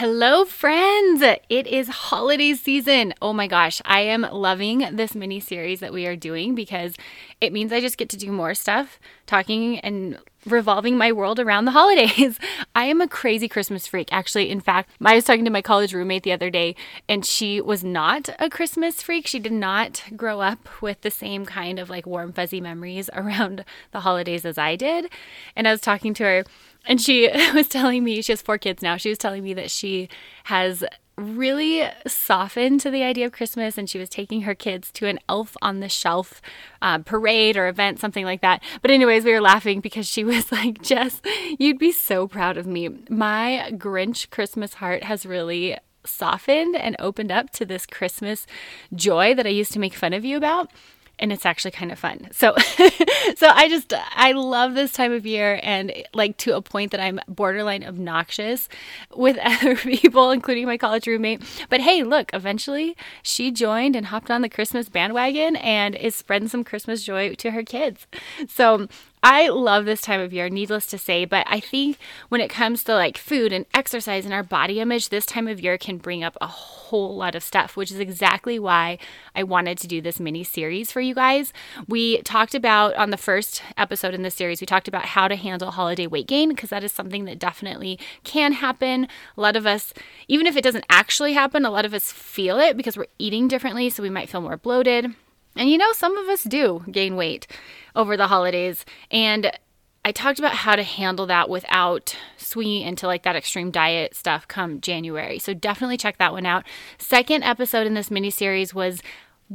Hello, friends! It is holiday season. Oh my gosh, I am loving this mini series that we are doing because it means I just get to do more stuff talking and revolving my world around the holidays. I am a crazy Christmas freak. Actually, in fact, I was talking to my college roommate the other day, and she was not a Christmas freak. She did not grow up with the same kind of like warm, fuzzy memories around the holidays as I did. And I was talking to her and she was telling me, she has four kids now. She was telling me that she has really softened to the idea of Christmas and she was taking her kids to an elf on the shelf uh, parade or event, something like that. But, anyways, we were laughing because she was like, Jess, you'd be so proud of me. My Grinch Christmas heart has really softened and opened up to this Christmas joy that I used to make fun of you about and it's actually kind of fun. So so I just I love this time of year and like to a point that I'm borderline obnoxious with other people including my college roommate. But hey, look, eventually she joined and hopped on the Christmas bandwagon and is spreading some Christmas joy to her kids. So I love this time of year, needless to say, but I think when it comes to like food and exercise and our body image, this time of year can bring up a whole lot of stuff, which is exactly why I wanted to do this mini series for you guys. We talked about on the first episode in this series, we talked about how to handle holiday weight gain because that is something that definitely can happen. A lot of us, even if it doesn't actually happen, a lot of us feel it because we're eating differently, so we might feel more bloated. And you know, some of us do gain weight over the holidays. And I talked about how to handle that without swinging into like that extreme diet stuff come January. So definitely check that one out. Second episode in this mini series was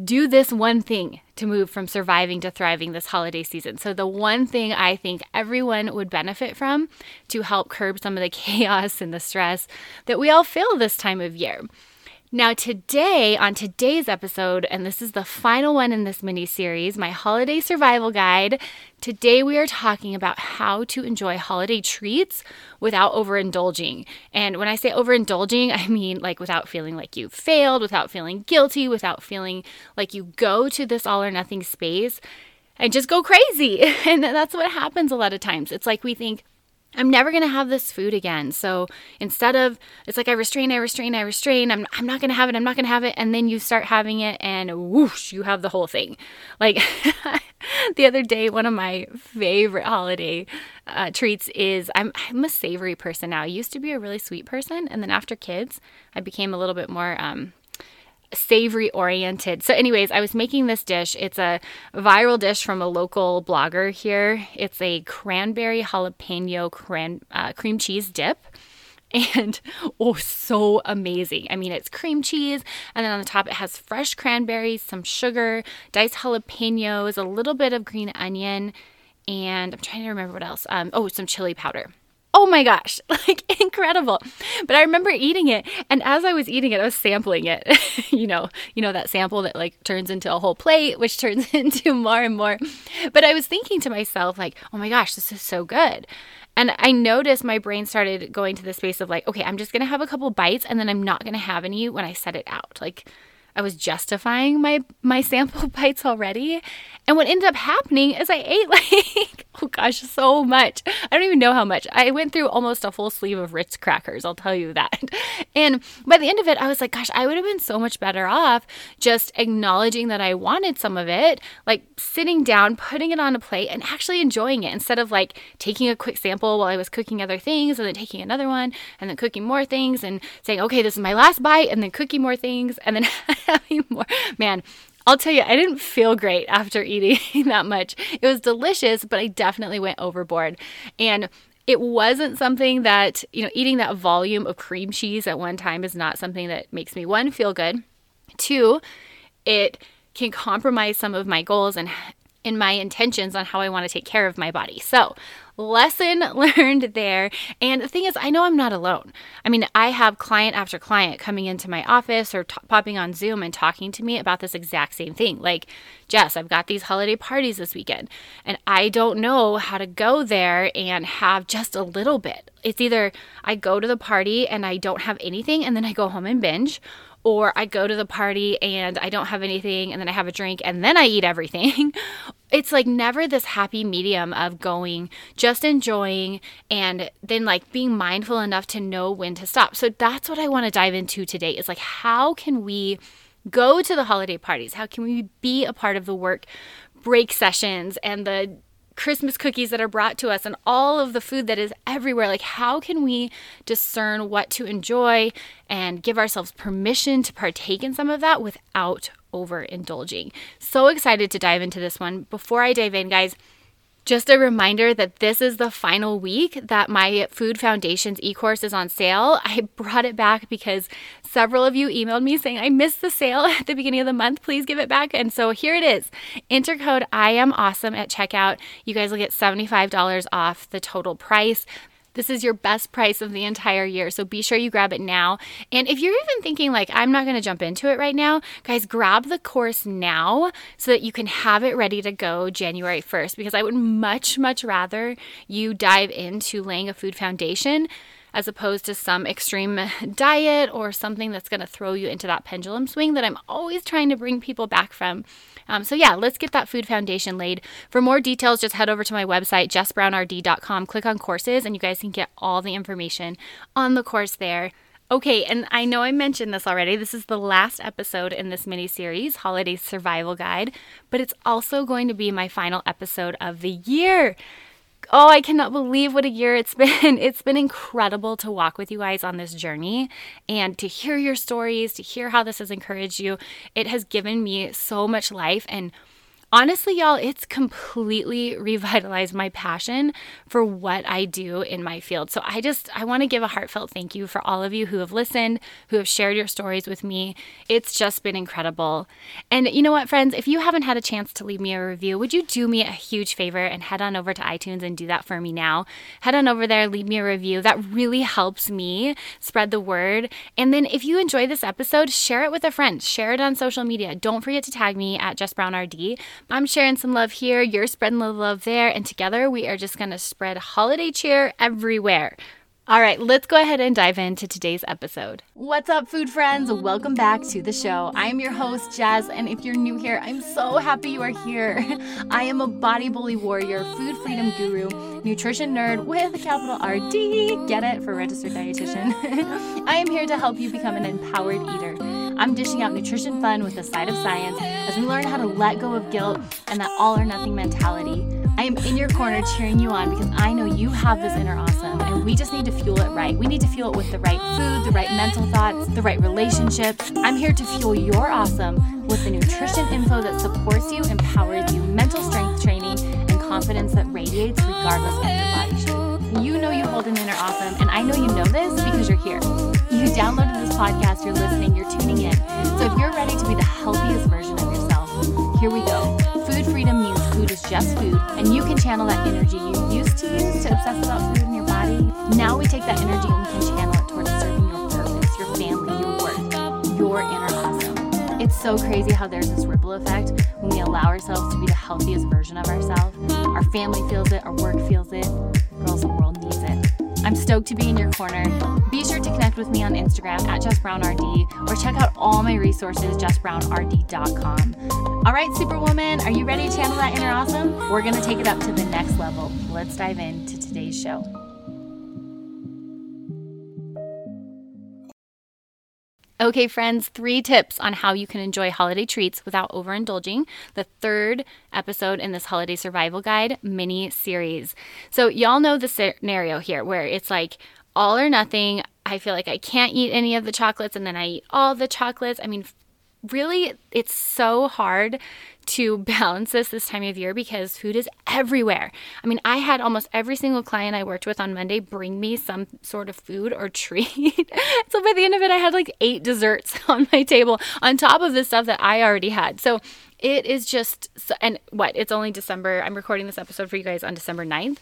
do this one thing to move from surviving to thriving this holiday season. So, the one thing I think everyone would benefit from to help curb some of the chaos and the stress that we all feel this time of year. Now, today, on today's episode, and this is the final one in this mini series, my holiday survival guide, today we are talking about how to enjoy holiday treats without overindulging. And when I say overindulging, I mean like without feeling like you failed, without feeling guilty, without feeling like you go to this all or nothing space and just go crazy. And that's what happens a lot of times. It's like we think, I'm never going to have this food again. So instead of, it's like I restrain, I restrain, I restrain, I'm, I'm not going to have it, I'm not going to have it. And then you start having it and whoosh, you have the whole thing. Like the other day, one of my favorite holiday uh, treats is I'm, I'm a savory person now. I used to be a really sweet person. And then after kids, I became a little bit more, um, savory oriented. So, anyways, I was making this dish. It's a viral dish from a local blogger here. It's a cranberry jalapeno cran- uh, cream cheese dip. And oh, so amazing. I mean, it's cream cheese, and then on the top, it has fresh cranberries, some sugar, diced jalapenos, a little bit of green onion, and I'm trying to remember what else. Um, oh, some chili powder oh my gosh, like incredible. But I remember eating it and as I was eating it, I was sampling it. you know, you know that sample that like turns into a whole plate, which turns into more and more. But I was thinking to myself like, "Oh my gosh, this is so good." And I noticed my brain started going to the space of like, okay, I'm just going to have a couple bites and then I'm not going to have any when I set it out. Like I was justifying my my sample bites already. And what ended up happening is I ate like oh gosh, so much. I don't even know how much. I went through almost a full sleeve of Ritz crackers, I'll tell you that. And by the end of it, I was like, gosh, I would have been so much better off just acknowledging that I wanted some of it, like sitting down, putting it on a plate and actually enjoying it instead of like taking a quick sample while I was cooking other things and then taking another one and then cooking more things and saying, "Okay, this is my last bite," and then cooking more things and then Man, I'll tell you, I didn't feel great after eating that much. It was delicious, but I definitely went overboard. And it wasn't something that, you know, eating that volume of cream cheese at one time is not something that makes me one, feel good. Two, it can compromise some of my goals and in my intentions on how I want to take care of my body. So, lesson learned there. And the thing is, I know I'm not alone. I mean, I have client after client coming into my office or t- popping on Zoom and talking to me about this exact same thing. Like, Jess, I've got these holiday parties this weekend, and I don't know how to go there and have just a little bit. It's either I go to the party and I don't have anything, and then I go home and binge, or I go to the party and I don't have anything and then I have a drink and then I eat everything. it's like never this happy medium of going, just enjoying, and then like being mindful enough to know when to stop. So that's what I want to dive into today is like, how can we go to the holiday parties? How can we be a part of the work break sessions and the Christmas cookies that are brought to us and all of the food that is everywhere. Like, how can we discern what to enjoy and give ourselves permission to partake in some of that without overindulging? So excited to dive into this one. Before I dive in, guys, just a reminder that this is the final week that my Food Foundations e course is on sale. I brought it back because several of you emailed me saying, I missed the sale at the beginning of the month. Please give it back. And so here it is. Enter code I am awesome at checkout. You guys will get $75 off the total price. This is your best price of the entire year. So be sure you grab it now. And if you're even thinking, like, I'm not going to jump into it right now, guys, grab the course now so that you can have it ready to go January 1st. Because I would much, much rather you dive into laying a food foundation as opposed to some extreme diet or something that's going to throw you into that pendulum swing that I'm always trying to bring people back from. Um, so, yeah, let's get that food foundation laid. For more details, just head over to my website, jessbrownrd.com, click on courses, and you guys can get all the information on the course there. Okay, and I know I mentioned this already. This is the last episode in this mini series, Holiday Survival Guide, but it's also going to be my final episode of the year. Oh, I cannot believe what a year it's been. It's been incredible to walk with you guys on this journey and to hear your stories, to hear how this has encouraged you. It has given me so much life and honestly, y'all, it's completely revitalized my passion for what I do in my field. So I just, I want to give a heartfelt thank you for all of you who have listened, who have shared your stories with me. It's just been incredible. And you know what, friends, if you haven't had a chance to leave me a review, would you do me a huge favor and head on over to iTunes and do that for me now? Head on over there, leave me a review. That really helps me spread the word. And then if you enjoy this episode, share it with a friend, share it on social media. Don't forget to tag me at Jess Brown RD. I'm sharing some love here, you're spreading the love there, and together we are just going to spread holiday cheer everywhere. All right, let's go ahead and dive into today's episode. What's up, food friends? Welcome back to the show. I am your host, Jess, and if you're new here, I'm so happy you are here. I am a body bully warrior, food freedom guru, nutrition nerd with a capital RD. Get it for registered dietitian. I am here to help you become an empowered eater. I'm dishing out nutrition fun with a side of science as we learn how to let go of guilt and that all or nothing mentality. I am in your corner cheering you on because I know you have this inner awesome and we just need to fuel it right. We need to fuel it with the right food, the right mental thoughts, the right relationships. I'm here to fuel your awesome with the nutrition info that supports you, empowers you, mental strength training, and confidence that radiates regardless of your body shape. You know you hold an inner awesome, and I know you know this because you're here. You downloaded this podcast, you're listening, you're tuning in. So if you're ready to be the healthiest version of yourself, here we go. Just food, and you can channel that energy you used to use to obsess about food in your body. Now we take that energy and we can channel it towards serving your purpose, your family, your work, your inner awesome. It's so crazy how there's this ripple effect when we allow ourselves to be the healthiest version of ourselves. Our family feels it, our work feels it, girls, the world needs it. I'm stoked to be in your corner. Be sure to connect with me on Instagram at JessBrownRD or check out all my resources, jessbrownrd.com. All right, Superwoman, are you ready to channel that inner awesome? We're going to take it up to the next level. Let's dive into today's show. Okay, friends, three tips on how you can enjoy holiday treats without overindulging. The third episode in this holiday survival guide mini series. So, y'all know the scenario here where it's like all or nothing. I feel like I can't eat any of the chocolates and then I eat all the chocolates. I mean, really, it's so hard to balance this this time of year because food is everywhere. I mean, I had almost every single client I worked with on Monday bring me some sort of food or treat. so by the end of it, I had like eight desserts on my table on top of the stuff that I already had. So it is just, and what? It's only December. I'm recording this episode for you guys on December 9th.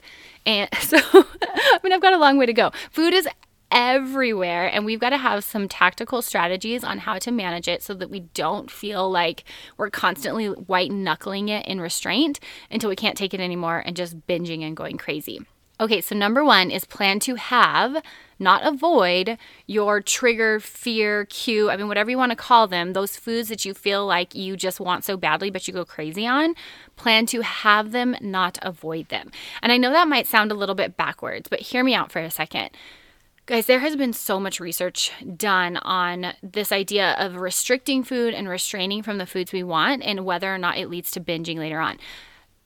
And so, I mean, I've got a long way to go. Food is everywhere and we've got to have some tactical strategies on how to manage it so that we don't feel like we're constantly white knuckling it in restraint until we can't take it anymore and just binging and going crazy. Okay, so number one is plan to have, not avoid, your trigger, fear, cue, I mean, whatever you want to call them, those foods that you feel like you just want so badly, but you go crazy on. Plan to have them, not avoid them. And I know that might sound a little bit backwards, but hear me out for a second. Guys, there has been so much research done on this idea of restricting food and restraining from the foods we want and whether or not it leads to binging later on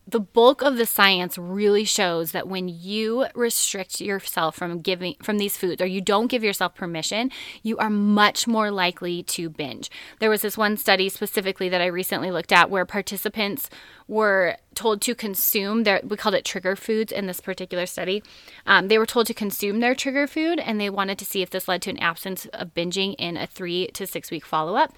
the bulk of the science really shows that when you restrict yourself from giving from these foods or you don't give yourself permission you are much more likely to binge. There was this one study specifically that i recently looked at where participants were told to consume their we called it trigger foods in this particular study. Um, they were told to consume their trigger food and they wanted to see if this led to an absence of binging in a three to six week follow-up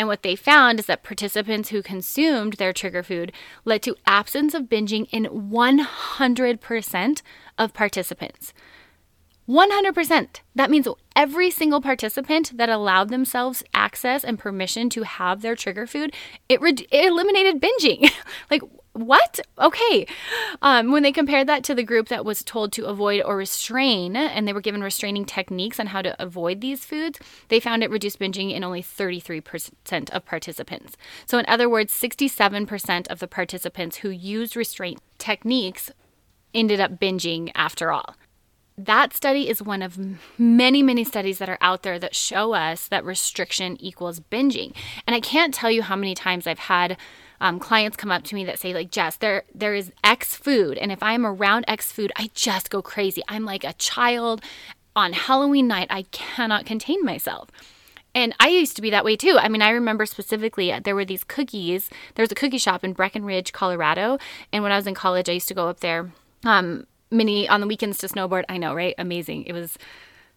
and what they found is that participants who consumed their trigger food led to absence of binging in 100% of participants. 100%. That means every single participant that allowed themselves access and permission to have their trigger food, it, re- it eliminated binging. like, what? Okay. Um, when they compared that to the group that was told to avoid or restrain, and they were given restraining techniques on how to avoid these foods, they found it reduced binging in only 33% of participants. So, in other words, 67% of the participants who used restraint techniques ended up binging after all. That study is one of many, many studies that are out there that show us that restriction equals binging. And I can't tell you how many times I've had um, clients come up to me that say like Jess, there there is X food, and if I'm around X food, I just go crazy. I'm like a child on Halloween night. I cannot contain myself. And I used to be that way too. I mean, I remember specifically uh, there were these cookies. There was a cookie shop in Breckenridge, Colorado, and when I was in college, I used to go up there um, many on the weekends to snowboard. I know, right? Amazing. It was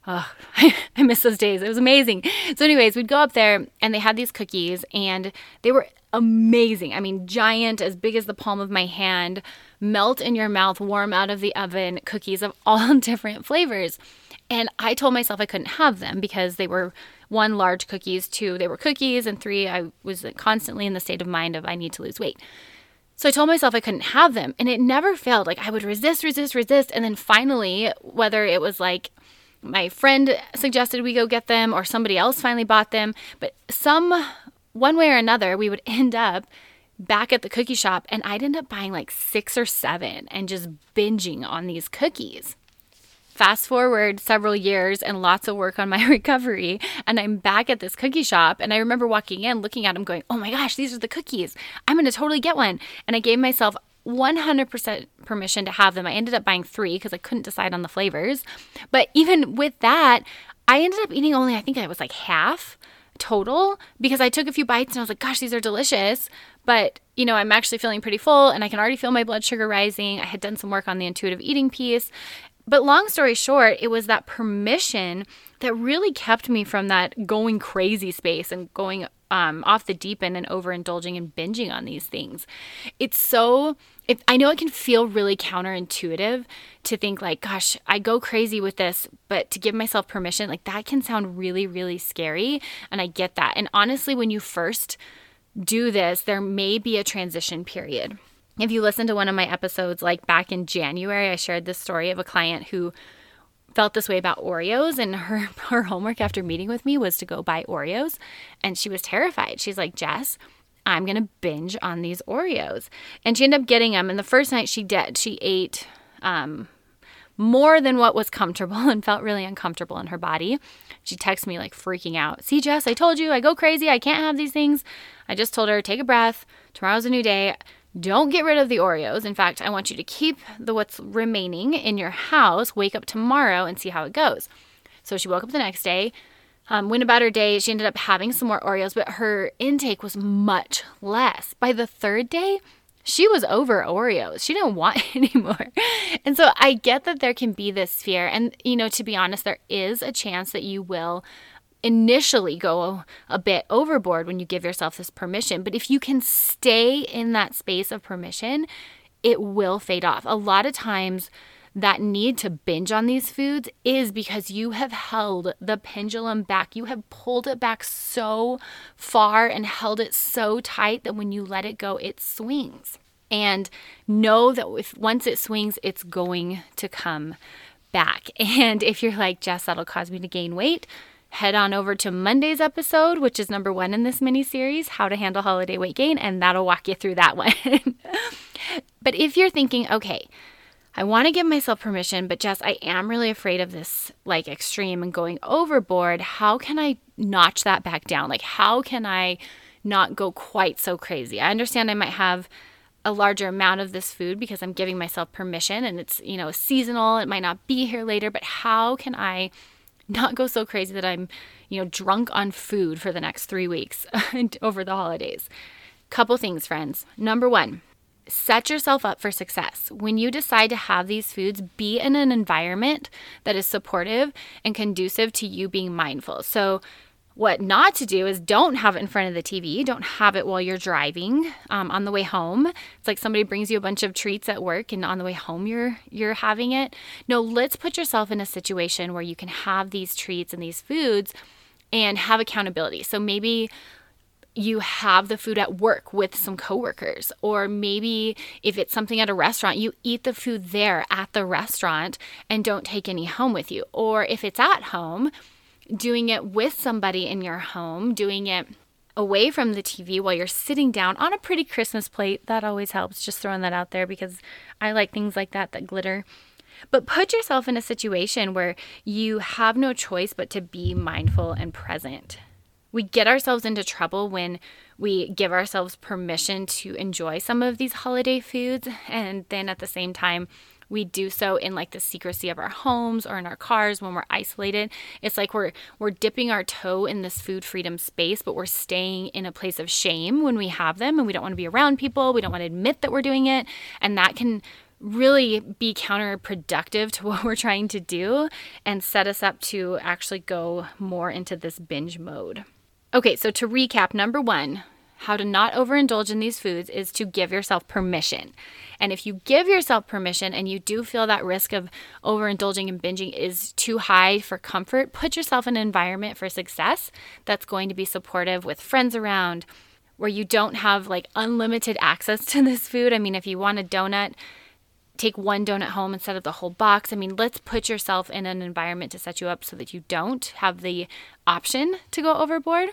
Oh, I miss those days. It was amazing. So, anyways, we'd go up there and they had these cookies and they were amazing. I mean, giant, as big as the palm of my hand, melt in your mouth, warm out of the oven cookies of all different flavors. And I told myself I couldn't have them because they were one, large cookies, two, they were cookies, and three, I was constantly in the state of mind of I need to lose weight. So I told myself I couldn't have them, and it never failed. Like I would resist, resist, resist. And then finally, whether it was like, my friend suggested we go get them or somebody else finally bought them, but some one way or another we would end up back at the cookie shop and I'd end up buying like 6 or 7 and just binging on these cookies. Fast forward several years and lots of work on my recovery, and I'm back at this cookie shop. And I remember walking in, looking at them, going, Oh my gosh, these are the cookies. I'm going to totally get one. And I gave myself 100% permission to have them. I ended up buying three because I couldn't decide on the flavors. But even with that, I ended up eating only, I think I was like half total because I took a few bites and I was like, gosh, these are delicious. But, you know, I'm actually feeling pretty full and I can already feel my blood sugar rising. I had done some work on the intuitive eating piece. But long story short, it was that permission that really kept me from that going crazy space and going um, off the deep end and overindulging and binging on these things. It's so if I know it can feel really counterintuitive to think like, gosh, I go crazy with this, but to give myself permission, like that can sound really, really scary. And I get that. And honestly, when you first do this, there may be a transition period. If you listen to one of my episodes, like back in January, I shared this story of a client who felt this way about Oreos and her her homework after meeting with me was to go buy Oreos and she was terrified. She's like, "Jess, I'm going to binge on these Oreos. And she ended up getting them. And the first night she did, she ate um, more than what was comfortable and felt really uncomfortable in her body. She texted me like freaking out. See, Jess, I told you I go crazy. I can't have these things. I just told her, take a breath. Tomorrow's a new day. Don't get rid of the Oreos. In fact, I want you to keep the what's remaining in your house. Wake up tomorrow and see how it goes. So she woke up the next day, um, went about her day. She ended up having some more Oreos, but her intake was much less. By the third day, she was over Oreos. She didn't want anymore. And so I get that there can be this fear. And, you know, to be honest, there is a chance that you will initially go a bit overboard when you give yourself this permission. But if you can stay in that space of permission, it will fade off. A lot of times, that need to binge on these foods is because you have held the pendulum back. You have pulled it back so far and held it so tight that when you let it go, it swings. And know that if once it swings, it's going to come back. And if you're like, Jess, that'll cause me to gain weight, head on over to Monday's episode, which is number one in this mini series, How to Handle Holiday Weight Gain, and that'll walk you through that one. but if you're thinking, okay, I want to give myself permission, but Jess, I am really afraid of this like extreme and going overboard. How can I notch that back down? Like, how can I not go quite so crazy? I understand I might have a larger amount of this food because I'm giving myself permission and it's, you know, seasonal. It might not be here later, but how can I not go so crazy that I'm, you know, drunk on food for the next three weeks over the holidays? Couple things, friends. Number one, set yourself up for success. When you decide to have these foods, be in an environment that is supportive and conducive to you being mindful. So, what not to do is don't have it in front of the TV. Don't have it while you're driving um, on the way home. It's like somebody brings you a bunch of treats at work, and on the way home you're you're having it. No, let's put yourself in a situation where you can have these treats and these foods, and have accountability. So maybe you have the food at work with some coworkers or maybe if it's something at a restaurant you eat the food there at the restaurant and don't take any home with you or if it's at home doing it with somebody in your home, doing it away from the TV while you're sitting down on a pretty Christmas plate. That always helps. Just throwing that out there because I like things like that that glitter. But put yourself in a situation where you have no choice but to be mindful and present. We get ourselves into trouble when we give ourselves permission to enjoy some of these holiday foods and then at the same time we do so in like the secrecy of our homes or in our cars when we're isolated it's like we're we're dipping our toe in this food freedom space but we're staying in a place of shame when we have them and we don't want to be around people we don't want to admit that we're doing it and that can really be counterproductive to what we're trying to do and set us up to actually go more into this binge mode. Okay, so to recap, number one, how to not overindulge in these foods is to give yourself permission. And if you give yourself permission and you do feel that risk of overindulging and binging is too high for comfort, put yourself in an environment for success that's going to be supportive with friends around where you don't have like unlimited access to this food. I mean, if you want a donut, take one donut home instead of the whole box. I mean, let's put yourself in an environment to set you up so that you don't have the option to go overboard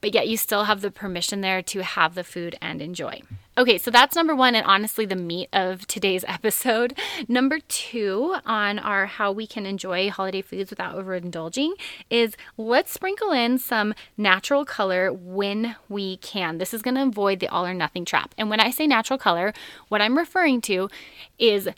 but yet you still have the permission there to have the food and enjoy. Okay, so that's number one, and honestly, the meat of today's episode. Number two on our how we can enjoy holiday foods without overindulging is let's sprinkle in some natural color when we can. This is to avoid the all or nothing trap. And when I say natural color, what I'm referring to is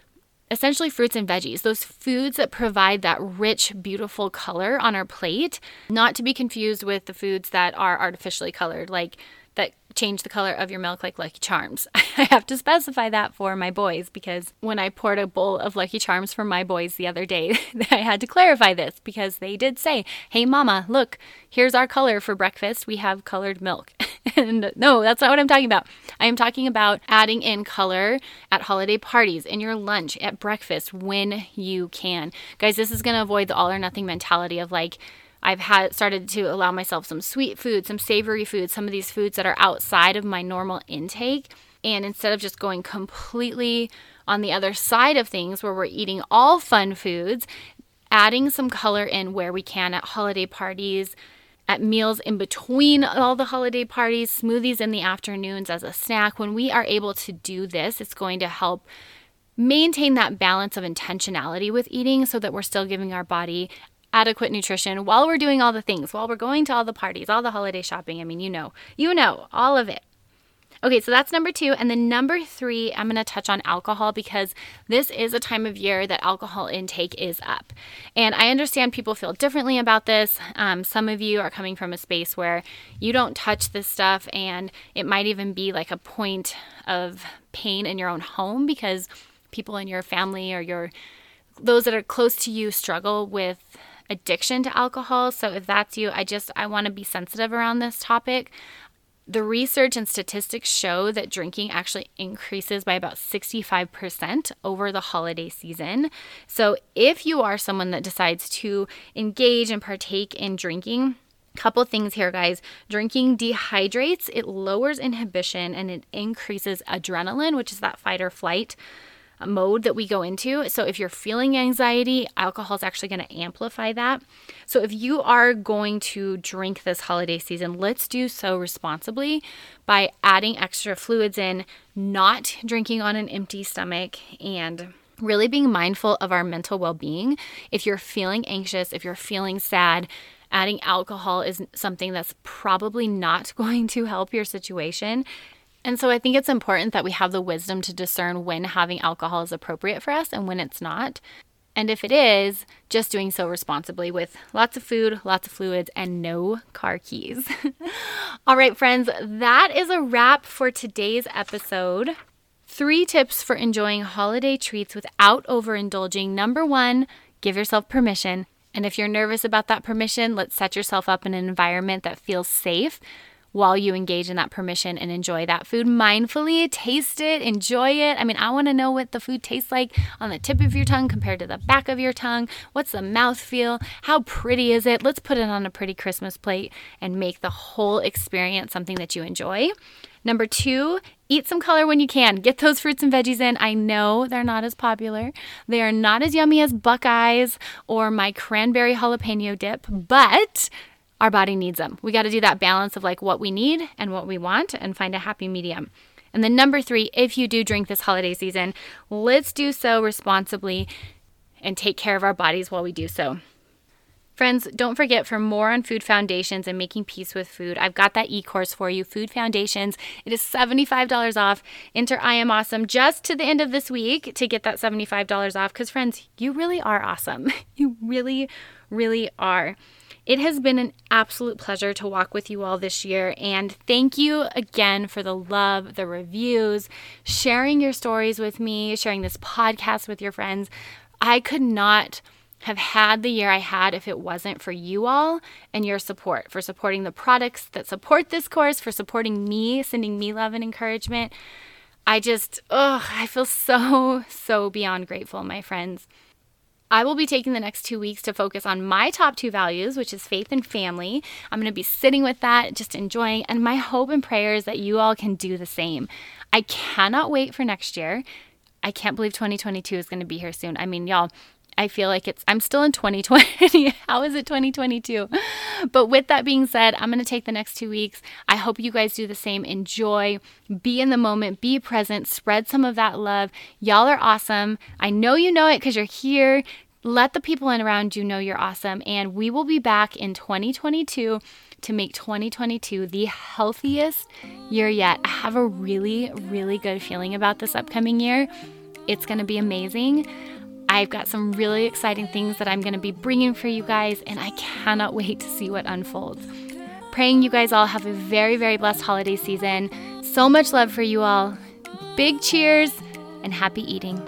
essentially fruits and veggies, those foods that provide that rich, beautiful color on our plate, not to be confused with the foods that are artificially colored, like that change the color of your milk like Lucky Charms. I have to specify that for my boys because when I poured a bowl of Lucky Charms for my boys the other day, I had to clarify this because they did say, Hey, mama, look, here's our color for breakfast. We have colored milk. and no, that's not what I'm talking about. I am talking about adding in color at holiday parties, in your lunch, at breakfast when you can. Guys, this is going to avoid the all or nothing mentality of like, I've had started to allow myself some sweet food, some savory food, some of these foods that are outside of my normal intake. And instead of just going completely on the other side of things where we're eating all fun foods, adding some color in where we can at holiday parties, at meals in between all the holiday parties, smoothies in the afternoons as a snack. When we are able to do this, it's going to help maintain that balance of intentionality with eating so that we're still giving our body adequate nutrition while we're doing all the things, while we're going to all the parties, all the holiday shopping. I mean, you know, you know, all of it. Okay, so that's number two. And then number three, I'm going to touch on alcohol because this is a time of year that alcohol intake is up. And I understand people feel differently about this. Um, some of you are coming from a space where you don't touch this stuff, and it might even be like a point of pain in your own home because people in your family or your those that are close to you struggle with addiction to alcohol. So if that's you, I just I want to be sensitive around this topic. The research and statistics show that drinking actually increases by about 65% over the holiday season. So, if you are someone that decides to engage and partake in drinking, Couple things here, guys. Drinking dehydrates, it lowers inhibition and it increases adrenaline, which is that fight or flight mode that we go into. So if you're feeling anxiety, alcohol is actually going to amplify that. So if you are going to drink this holiday season, let's do so responsibly by adding extra fluids in, not drinking on an empty stomach, and really being mindful of our mental well being. If you're feeling anxious, if you're feeling sad, adding alcohol is something that's probably not going to help your situation. And so I think it's important that we have the wisdom to discern when having alcohol is appropriate for us and when it's not. And if it is, just doing so responsibly with lots of food, lots of fluids, and no car keys. All right, friends, that is a wrap for today's episode. Three tips for enjoying holiday treats without overindulging. Number one, give yourself permission. And if you're nervous about that permission, let's set yourself up in an environment that feels safe while you engage in that permission and enjoy that food mindfully. Taste it, enjoy it. I mean, I want to know what the food tastes like on the tip of your tongue compared to the back of your tongue. What's the mouth feel? How pretty is it? Let's put it on a pretty Christmas plate and make the whole experience something that you enjoy. Number two, eat some color when you can. Get those fruits and veggies in. I know they're not as popular. They are not as yummy as Buckeyes or my cranberry jalapeno dip, but our body needs them. We got to do that balance of like what we need and what we want and find a happy medium. And then number three, if you do drink this holiday season, let's do so responsibly and take care of our bodies while we do so. Friends, don't forget for more on food foundations and making peace with food, I've got that e course for you, Food Foundations. It is $75 off. Enter I am awesome just to the end of this week to get that $75 off because, friends, you really are awesome. You really, really are. It has been an absolute pleasure to walk with you all this year. And thank you again for the love, the reviews, sharing your stories with me, sharing this podcast with your friends. I could not have had the year I had if it wasn't for you all and your support, for supporting the products that support this course, for supporting me, sending me love and encouragement. I just, oh, I feel so, so beyond grateful, my friends. I will be taking the next two weeks to focus on my top two values, which is faith and family. I'm going to be sitting with that, just enjoying, and my hope and prayer is that you all can do the same. I cannot wait for next year. I can't believe 2022 is going to be here soon. I mean, y'all, I feel like it's, I'm still in 2020. How is it 2022? But with that being said, I'm going to take the next two weeks. I hope you guys do the same. Enjoy, be in the moment, be present, spread some of that love. Y'all are awesome. I know you know it because you're here. Let the people in around you know you're awesome. And we will be back in 2022 to make 2022 the healthiest year yet. I have a really, really good feeling about this upcoming year. It's going to be amazing. I've got some really exciting things that I'm going to be bringing for you guys, and I cannot wait to see what unfolds. Praying you guys all have a very, very blessed holiday season. So much love for you all. Big cheers and happy eating.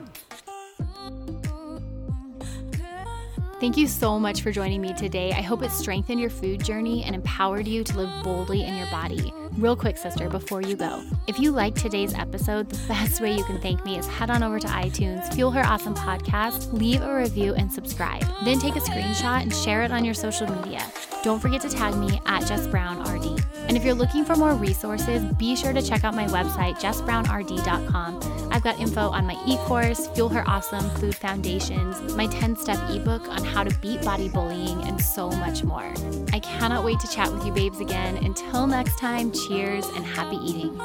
Thank you so much for joining me today. I hope it strengthened your food journey and empowered you to live boldly in your body. Real quick, sister, before you go, if you like today's episode, the best way you can thank me is head on over to iTunes, Fuel Her Awesome Podcast, leave a review, and subscribe. Then take a screenshot and share it on your social media. Don't forget to tag me at Jess Brown RD. And if you're looking for more resources, be sure to check out my website, jessbrownrd.com. I've got info on my e course, Fuel Her Awesome Food Foundations, my 10 step ebook on how to beat body bullying, and so much more. I cannot wait to chat with you, babes, again. Until next time, cheers and happy eating.